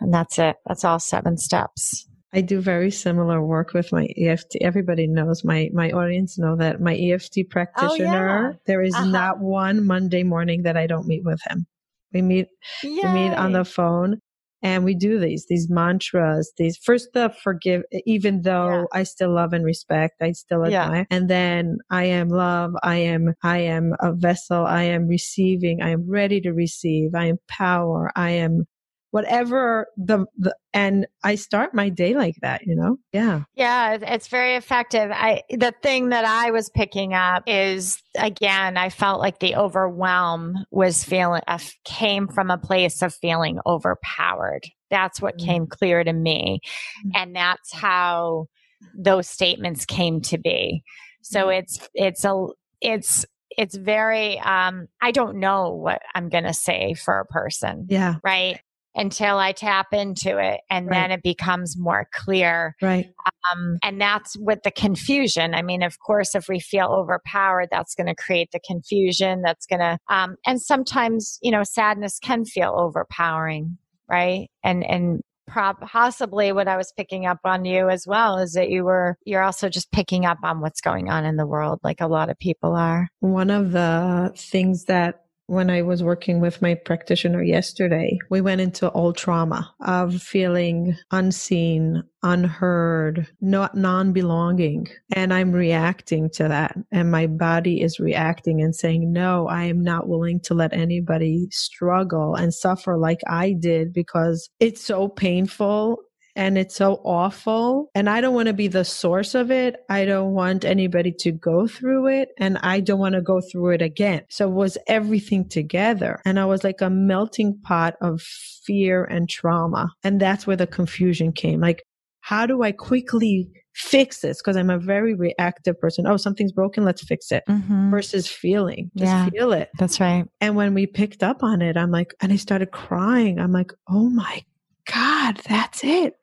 A: And that's it. That's all seven steps.
B: I do very similar work with my EFT. Everybody knows my my audience know that my EFT practitioner. There is
A: Uh-huh.
B: not one Monday morning that I don't meet with him. We meet
A: Yay.
B: we meet on the phone and we do these these mantras these first the forgive even though
A: Yeah.
B: i still love and respect i still
A: Yeah.
B: admire and then i am love i am i am a vessel i am receiving i am ready to receive i am power i am whatever the, the and i start my day like that you know yeah
A: Yeah, it's very effective. I the thing that I was picking up is again, I felt like the overwhelm was feeling uh, came from a place of feeling overpowered. That's what
B: Mm.
A: came clear to me,
B: Mm.
A: and that's how those statements came to be. So
B: Mm.
A: it's it's a it's it's very um I don't know what I'm going to say for a person,
B: yeah
A: right? Until I tap into it and
B: Right.
A: then it becomes more clear
B: right
A: um, and that's with the confusion. I mean, of course, if we feel overpowered, that's going to create the confusion. That's going to, um, and sometimes, you know, sadness can feel overpowering, right? And, and, possibly what I was picking up on you as well is that you were, you're also just picking up on what's going on in the world, like a lot of people are.
B: One of the things that when I was working with my practitioner yesterday, we went into all trauma of feeling unseen, unheard, not non belonging. And I'm reacting to that. And my body is reacting and saying, no, I am not willing to let anybody struggle and suffer like I did because it's so painful and it's so awful. And I don't want to be the source of it. I don't want anybody to go through it. And I don't want to go through it again. So it was everything together. And I was like a melting pot of fear and trauma. And that's where the confusion came. Like, how do I quickly fix this? Because I'm a very reactive person. Oh, something's broken. Let's fix it.
A: Mm-hmm.
B: Versus feeling, just
A: Yeah.
B: feel it.
A: That's right.
B: And when we picked up on it, I'm like, and I started crying. I'm like, oh my God, that's it.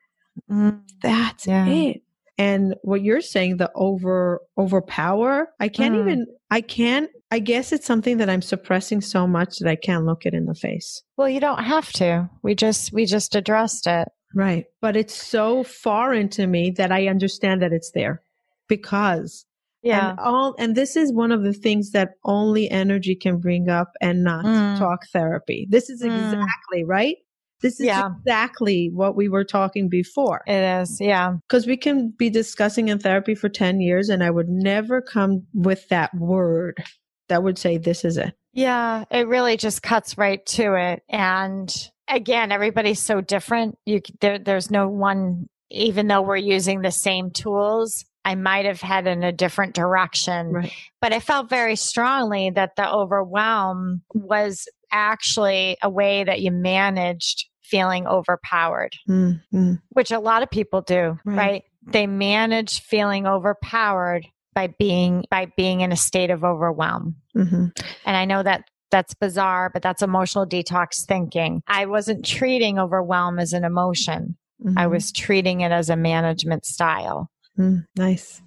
A: Mm.
B: That's
A: Yeah.
B: it. And what you're saying, the over overpower, I can't
A: Mm.
B: even I can't I guess it's something that I'm suppressing so much that I can't look it in the face.
A: Well, you don't have to. We just, we just addressed it.
B: Right. But it's so foreign to me that I understand that it's there because
A: Yeah.
B: and all and this is one of the things that only energy can bring up and not
A: Mm.
B: talk therapy. This is
A: Mm.
B: exactly right. This is
A: Yeah.
B: exactly what we were talking before.
A: It is. Yeah.
B: because we can be discussing in therapy for 10 years and I would never come with that word that would say, this is it.
A: Yeah, it really just cuts right to it. And again, everybody's so different. You there, there's no one. Even though we're using the same tools, I might have had in a different direction.
B: Right.
A: But I felt very strongly that the overwhelm was actually a way that you managed feeling overpowered,
B: Mm, mm,
A: which a lot of people do.
B: Right.
A: right? They manage feeling overpowered by being by being in a state of overwhelm.
B: mhm.
A: And I know that that's bizarre, but that's emotional detox thinking. I wasn't treating overwhelm as an emotion. I
B: Mhm.
A: was treating it as a management style.
B: Mm, nice.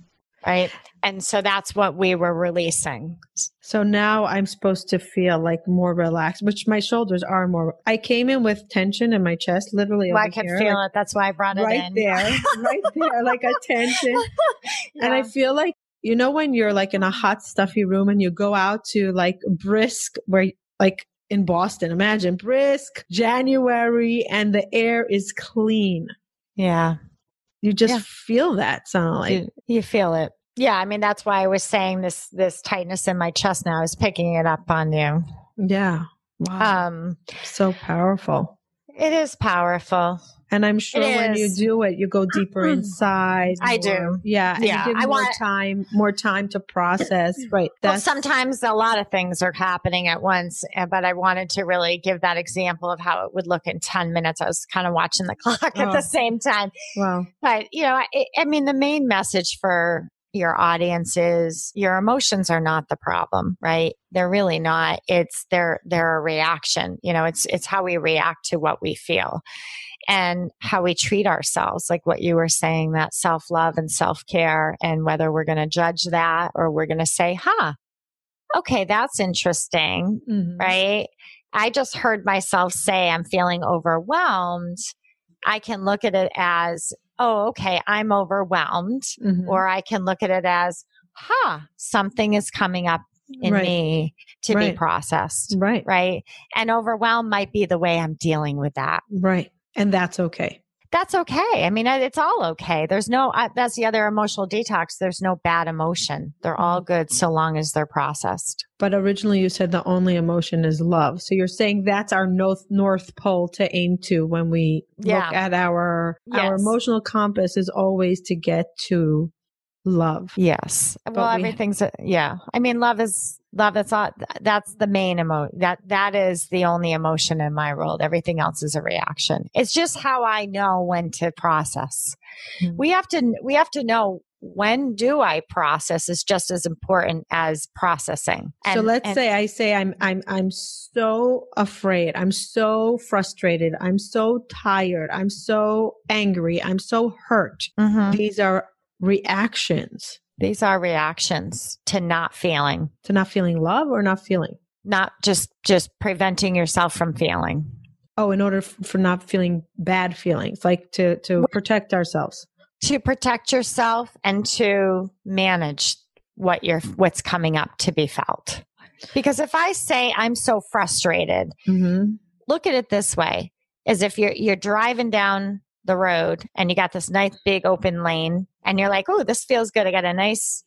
A: Right. And so that's what we were releasing.
B: So now I'm supposed to feel like more relaxed, which my shoulders are more. I came in with tension in my chest, literally.
A: Well, I
B: over
A: could
B: here,
A: feel
B: like,
A: it. That's why I brought it
B: right
A: in.
B: there, right there, like a tension. And I feel like, you know, when you're like in a hot, stuffy room and you go out to like brisk, where like in Boston, imagine brisk January and the air is clean.
A: yeah.
B: You just
A: Yeah.
B: feel that sound like.
A: you, you feel it. Yeah. I mean, that's why I was saying this, this tightness in my chest now. I was picking it up on you.
B: Yeah. Wow.
A: Um,
B: so powerful.
A: it is powerful.
B: And I'm sure when you do it, you go deeper inside.
A: I
B: more.
A: do.
B: Yeah. And
A: Yeah,
B: you give
A: I
B: more
A: want-
B: time, more time to process. Right.
A: Well, sometimes a lot of things are happening at once, uh, but I wanted to really give that example of how it would look in 10 minutes. I was kind of watching the clock at
B: Oh.
A: the same time.
B: wow.
A: But, you know, I, I mean, the main message for your audience is your emotions are not the problem, right? They're really not. It's they're they're a reaction. You know, it's it's how we react to what we feel and how we treat ourselves, like what you were saying, that self love and self care, and whether we're going to judge that or we're going to say, huh, okay, that's interesting,
B: Mhm.
A: right? I just heard myself say, I'm feeling overwhelmed. I can look at it as, oh, okay, I'm overwhelmed.
B: Mhm.
A: Or I can look at it as, huh, something is coming up in
B: Right.
A: me to be processed.
B: Right.
A: Right. And overwhelm might be the way I'm dealing with that.
B: Right. And that's okay.
A: That's okay. I mean, it's all okay. There's no, uh, that's the other emotional detox. There's no bad emotion. They're
B: Mm-hmm.
A: all good so long as they're processed.
B: But originally you said the only emotion is love. So you're saying that's our north north pole to aim to when we
A: Yeah.
B: look at our our emotional compass is always to get to love.
A: Yes. well,
B: we-
A: everything's, a, yeah. I mean, love is love. That's all, that's the main emotion. that, that is the only emotion in my world. Everything else is a reaction. It's just how I know when to process.
B: Mm.
A: We have to, we have to know when do I process is just as important as processing.
B: so let's
A: and-
B: say I say I'm I'm I'm so afraid. I'm so frustrated. I'm so tired. I'm so angry. I'm so hurt.
A: Mhm.
B: These are reactions
A: These are reactions to not feeling,
B: to not feeling love or not feeling.
A: not just just preventing yourself from feeling.
B: Oh, in order f- for not feeling bad feelings, like to to protect ourselves.
A: To protect yourself and to manage what you're what's coming up to be felt. Because if I say I'm so frustrated,
B: Mm-hmm.
A: look at it this way as if you're you're driving down the road and you got this nice big open lane and you're like oh this feels good i got a nice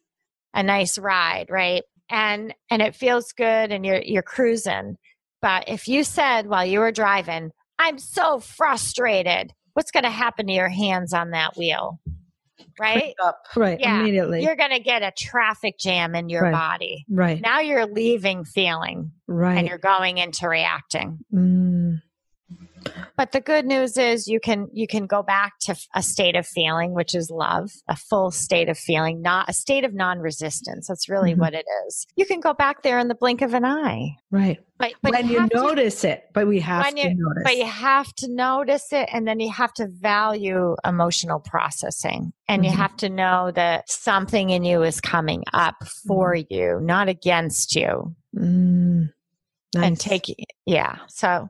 A: a nice ride right and and it feels good and you're you're cruising but if you said while you were driving i'm so frustrated what's going to happen to your hands on that wheel right
B: Up. Right.
A: Yeah.
B: Immediately.
A: you're going to get a traffic jam in your
B: Right.
A: body
B: right.
A: now you're leaving feeling
B: Right.
A: and you're going into reacting
B: Mm,
A: but the good news is you can you can go back to a state of feeling which is love a full state of feeling not a state of non-resistance that's really
B: Mhm.
A: what it is you can go back there in the blink of an eye
B: right.
A: but, but
B: when you
A: to-
B: notice it, but we have to
A: you-
B: notice.
A: but you have to notice it and then you have to value emotional processing and
B: Mhm.
A: you have to know that something in you is coming up for
B: Mm-hmm.
A: you not against you
B: Mm,
A: and
B: nice.
A: take yeah so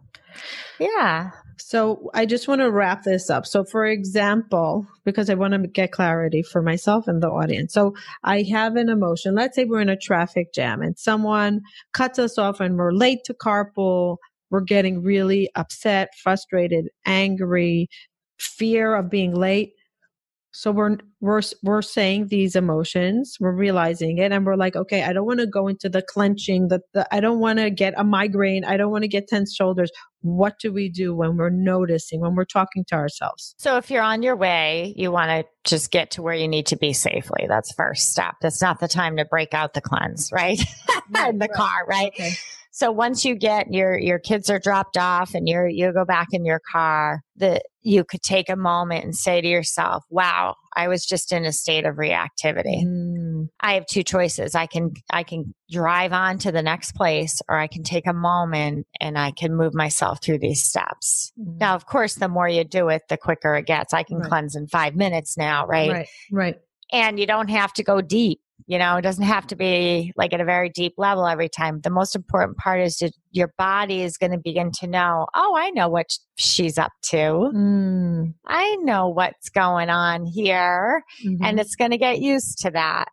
A: yeah
B: So I just want to wrap this up. So, for example, because I want to get clarity for myself and the audience. So, I have an emotion. Let's say we're in a traffic jam and someone cuts us off and we're late to carpool. We're getting really upset, frustrated, angry, fear of being late. So we're we're we're saying these emotions, we're realizing it, and we're like, okay, I don't want to go into the clenching, the I don't want to get a migraine, I don't want to get tense shoulders. What do we do when we're noticing, when we're talking to ourselves?
A: So if you're on your way, you want to just get to where you need to be safely. That's first step. That's not the time to break out the cleanse, right? In the
B: right.
A: car, right?
B: Okay.
A: So once you get your your kids are dropped off and you're you go back in your car, that you could take a moment and say to yourself, "Wow, I was just in a state of reactivity.
B: Mm,
A: I have two choices. I can I can drive on to the next place or I can take a moment and I can move myself through these steps."
B: mm.
A: Now, of course, the more you do it, the quicker it gets. I can
B: Right.
A: cleanse in five minutes now, right?
B: right, right.
A: And you don't have to go deep. You know, it doesn't have to be like at a very deep level every time. The most important part is that your body is going to begin to know, oh, I know what she's up to.
B: Mm,
A: I know what's going on here.
B: mhm.
A: And it's going to get used to that.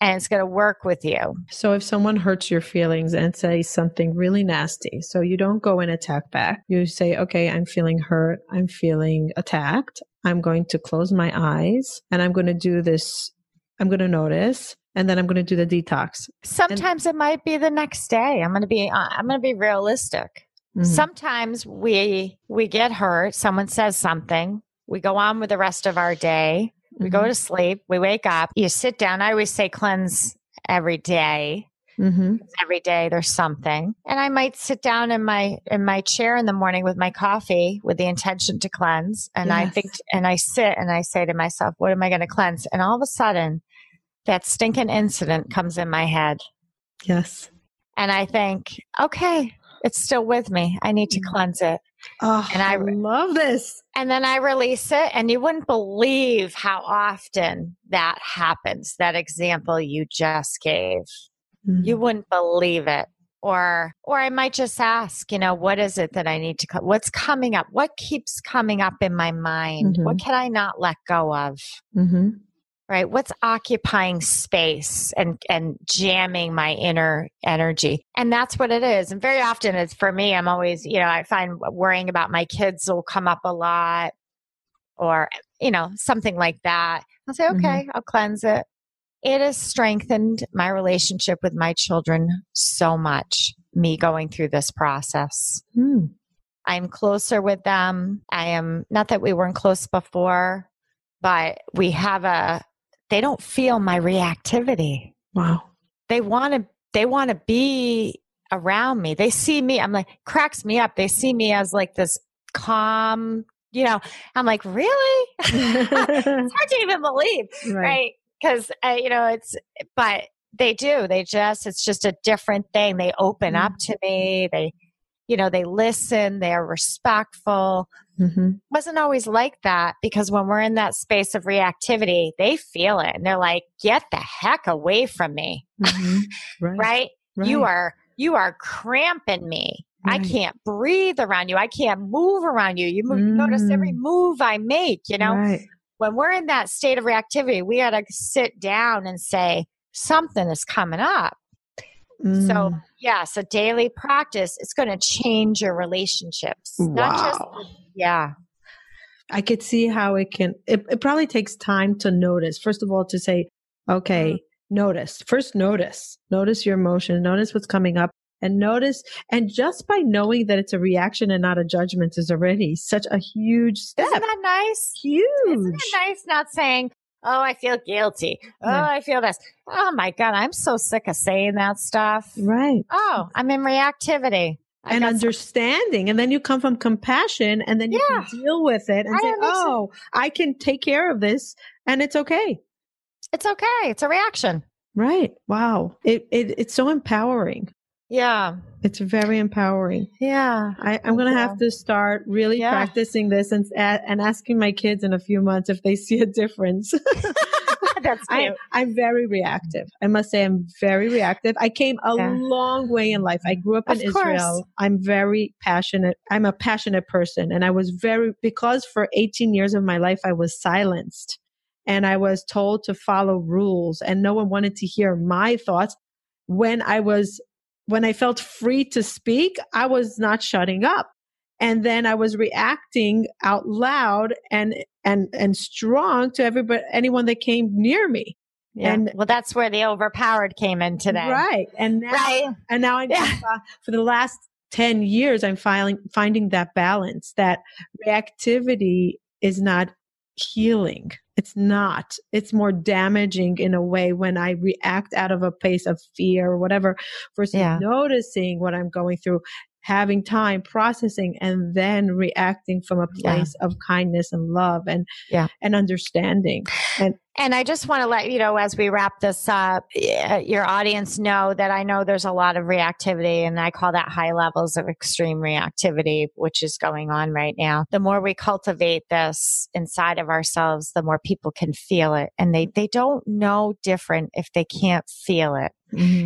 A: And it's going to work with you.
B: So if someone hurts your feelings and says something really nasty, so you don't go and attack back. You say, okay, I'm feeling hurt. I'm feeling attacked. I'm going to close my eyes and I'm going to do this. I'm going to notice and then I'm going to do the detox.
A: Sometimes it might be the next day. I'm going to be, uh, I'm going to be realistic.
B: Mhm.
A: sometimes we we get hurt someone says something we go on with the rest of our day we go
B: Mhm.
A: to sleep we wake up you sit down i always say cleanse every day
B: Mhm.
A: every day there's something and i might sit down in my in my chair in the morning with my coffee with the intention to cleanse and i think and i sit and i say to myself what am i going to cleanse and all of a sudden that stinking incident comes in my head
B: Yes.
A: and i think okay it's still with me i need to
B: Mhm.
A: cleanse it
B: Oh,
A: And
B: I
A: I-
B: love this.
A: And then I release it, and you wouldn't believe how often that happens. That example you just gave, you
B: Mm.
A: wouldn't believe it. Or, or I might just ask, you know, what is it that I need to? Co- what's coming up? What keeps coming up in my mind?
B: Mhm.
A: What can I not let go of?
B: Mhm.
A: Right? What's occupying space and and jamming my inner energy? And that's what it is. And very often it's for me, I'm always, you know, I find worrying about my kids will come up a lot or, you know, something like that. I'll say,
B: Mm-hmm.
A: okay, I'll cleanse it. It has strengthened my relationship with my children so much, me going through this process.
B: Hmm.
A: I'm closer with them. I am not that we weren't close before, but we have a they don't feel my reactivity.
B: Wow.
A: They want to they want to be around me. They see me. I'm like cracks me up. They see me as like this calm, you know. I'm like, "Really?" it's hard to even believe, right? Because uh, you know, it's but they do. They just it's just a different thing. They open
B: Mm.
A: up to me. They you know, they listen, they're respectful.
B: Hmm
A: Wasn't always like that because when we're in that space of reactivity, they feel it and they're like, get the heck away from me.
B: hmm Right.
A: Right? You are you are cramping me. I can't breathe around you. I can't move around you. You move, notice every
B: Mm.
A: move I make, you know?
B: Right.
A: When we're in that state of reactivity, we got to sit down and say, something is coming up. So,
B: Mm.
A: yeah, so daily practice, it's going to change your relationships. Not just,
B: Wow.
A: Yeah.
B: I could see how it can, it, it probably takes time to notice. First of all, to say, okay,
A: Mm-hmm.
B: notice. First, notice. Notice your emotion. Notice what's coming up. And notice, and just by knowing that it's a reaction and not a judgment is already such a huge step.
A: Isn't that nice?
B: huge.
A: Isn't it nice not saying, oh, I feel guilty. Oh,
B: Yeah.
A: I feel this. Oh my God, I'm so sick of saying that stuff.
B: Right.
A: Oh, I'm in reactivity. I
B: and
A: some-
B: understanding. And then you come from compassion and then you
A: Yeah.
B: can deal with it and
A: I
B: say, oh, I can take care of this and it's okay.
A: it's okay. It's a reaction.
B: Right. Wow. It, it it's so empowering.
A: Yeah.
B: It's very empowering.
A: Yeah.
B: I, I'm going to have to start really
A: Yeah.
B: practicing this and and asking my kids in a few months if they see a difference.
A: That's
B: I,
A: cute.
B: I'm very reactive. I must say, I'm very reactive. I came a
A: Yeah.
B: long way in life. I grew up in
A: Of course.
B: Israel. I'm very passionate. I'm a passionate person. And I was very, because for 18 years of my life, I was silenced and I was told to follow rules and no one wanted to hear my thoughts. When I was, when I felt free to speak, I was not shutting up. And then I was reacting out loud and and and strong to everybody anyone that came near me.
A: Yeah.
B: And-
A: well, that's where the overpowered came in today.
B: Right. And now
A: Right.
B: and now I'm
A: Yeah.
B: uh, for the last 10 years I'm filing, finding that balance that reactivity is not healing. It's not. It's more damaging in a way when I react out of a place of fear or whatever versus
A: Yeah.
B: noticing what I'm going through, having time processing and then reacting from a
A: Yeah.
B: place of kindness and love and
A: Yeah.
B: and understanding.
A: And I just want to let you know, as we wrap this up, eh, your audience know that I know there's a lot of reactivity, and I call that high levels of extreme reactivity, which is going on right now. The more we cultivate this inside of ourselves, the more people can feel it. And they, they don't know different if they can't feel it.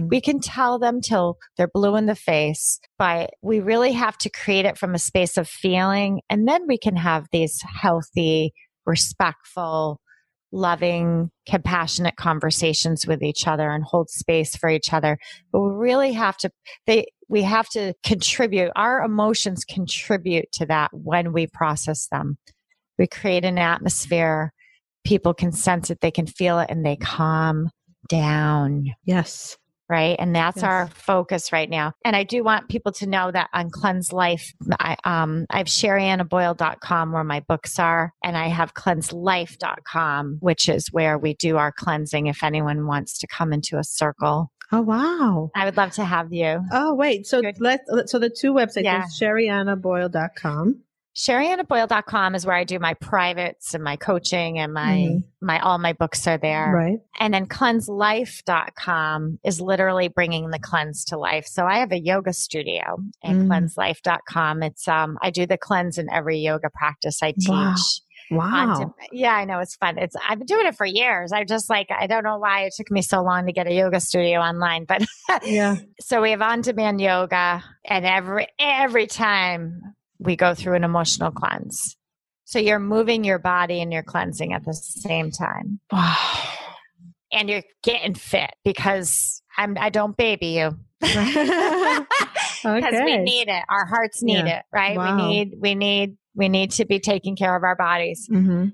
A: We can tell them till they're blue in the face, but we really have to create it from a space of feeling. And then we can have these healthy, respectful, loving, compassionate conversations with each other and hold space for each other. But we really have to, they, we have to contribute. Our emotions contribute to that when we process them. We create an atmosphere. People can sense it, they can feel it, and they calm down
B: Yes.
A: Right? And that's
B: Yes.
A: our focus right now. And I do want people to know that on Cleanse Life, I, um, I have SheriannaBoyle.com where my books are, and I have CleanseLife.com, which is where we do our cleansing if anyone wants to come into a circle.
B: Oh wow.
A: I would love to have you.
B: Oh wait, so
A: Good.
B: let's so the two websites
A: Yeah.
B: is sheriannaboyle.com.
A: SheriannaBoyle.com is where I do my privates and my coaching and my,
B: Mhm.
A: my, all my books are there.
B: Right.
A: And then cleanselife.com is literally bringing the cleanse to life. So I have a yoga studio at
B: Mm.
A: cleanselife.com. It's, um, I do the cleanse in every yoga practice I teach.
B: Wow. Wow.
A: yeah, I know it's fun. It's, I've been doing it for years. I just like, I don't know why it took me so long to get a yoga studio online, but
B: yeah.
A: so we have on demand yoga and every, every time we go through an emotional cleanse. So you're moving your body and you're cleansing at the same time. And you're getting fit because I'm I don't baby you. Because
B: okay.
A: we need it. Our hearts need
B: Yeah.
A: it, right?
B: Wow.
A: We need we need we need to be taking care of our bodies.
B: hmm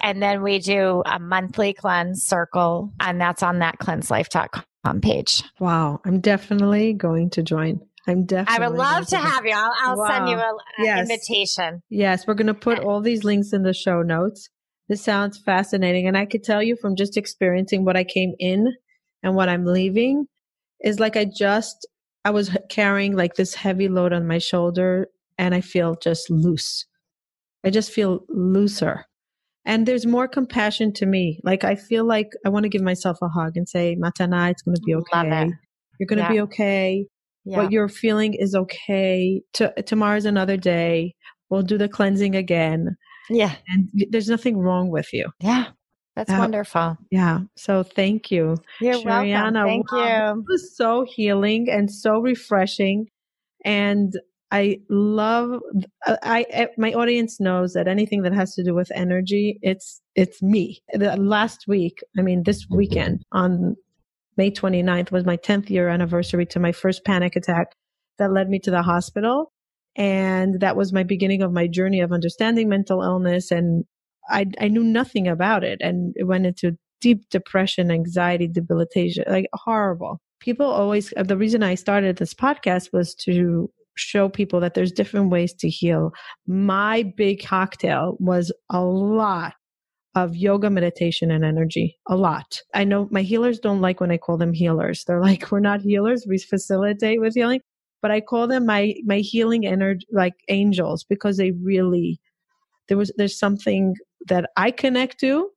A: And then we do a monthly cleanse circle, and that's on that cleanselife.com page.
B: Wow. I'm definitely going to join. I'm definitely.
A: I
B: would
A: love to have you. I'll, I'll send you an
B: Yes.
A: invitation.
B: Yes, we're going to put all these links in the show notes. This sounds fascinating. And I could tell you from just experiencing what I came in and what I'm leaving is like I just, I was carrying like this heavy load on my shoulder and I feel just loose. I just feel looser. And there's more compassion to me. Like I feel like I want to give myself a hug and say, Matana, it's going to be okay. You're going to
A: Yeah.
B: be okay
A: Yeah.
B: what you're feeling is okay. T- tomorrow's another day. We'll do the cleansing again.
A: yeah.
B: And there's nothing wrong with you.
A: Yeah. That's
B: Uh,
A: wonderful.
B: Yeah. So thank you.
A: You're welcome. Thank
B: wow,
A: you.
B: It was so healing and so refreshing. And I love, I, I, my audience knows that anything that has to do with energy, it's, it's me. The last week, I mean, this weekend on May 29th was my 10th year anniversary to my first panic attack that led me to the hospital. And that was my beginning of my journey of understanding mental illness. And I, I knew nothing about it. And it went into deep depression, anxiety, debilitation, like horrible. People always, uh, the reason I started this podcast was to show people that there's different ways to heal. My big cocktail was a lot of yoga, meditation, and energy. A lot. I know my healers don't like when I call them healers. They're like, we're not healers. We facilitate with healing. But I call them my, my healing energy, like angels, because they really, there was, there's something that I connect to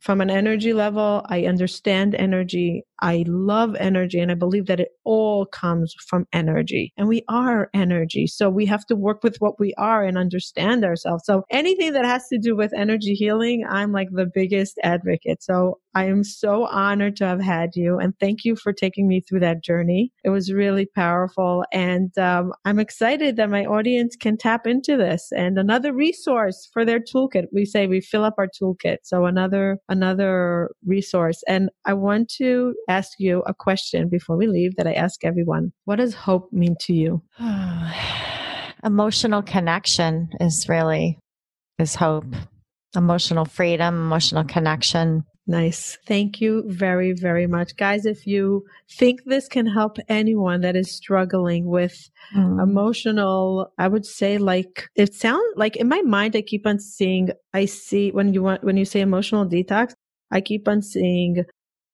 B: from an energy level. I understand energy. I love energy and I believe that it all comes from energy and we are energy. So we have to work with what we are and understand ourselves. So anything that has to do with energy healing, I'm like the biggest advocate. So I am so honored to have had you and thank you for taking me through that journey. It was really powerful and um, I'm excited that my audience can tap into this and another resource for their toolkit. We say we fill up our toolkit. So another, another resource. And I want to ask you a question before we leave that I ask everyone. What does hope mean to you?
A: Emotional connection is really is hope. Emotional freedom, emotional connection.
B: Nice. Thank you very, very much. Guys, if you think this can help anyone that is struggling with
A: Mm.
B: emotional, I would say like it sounds like in my mind I keep on seeing I see when you want when you say emotional detox, I keep on seeing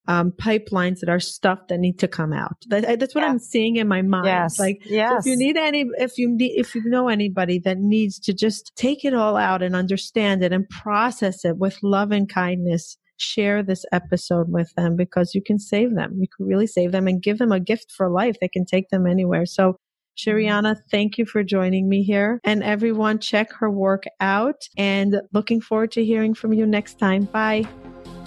B: um, pipelines that are stuff that need to come out. That, that's what
A: Yeah.
B: I'm seeing in my mind.
A: Yes.
B: Like so
A: yes.
B: if you need any, if you need, if you know anybody that needs to just take it all out and understand it and process it with love and kindness, share this episode with them because you can save them. You can really save them and give them a gift for life that can take them anywhere. So Sherianna, thank you for joining me here. And everyone, check her work out and looking forward to hearing from you next time. Bye.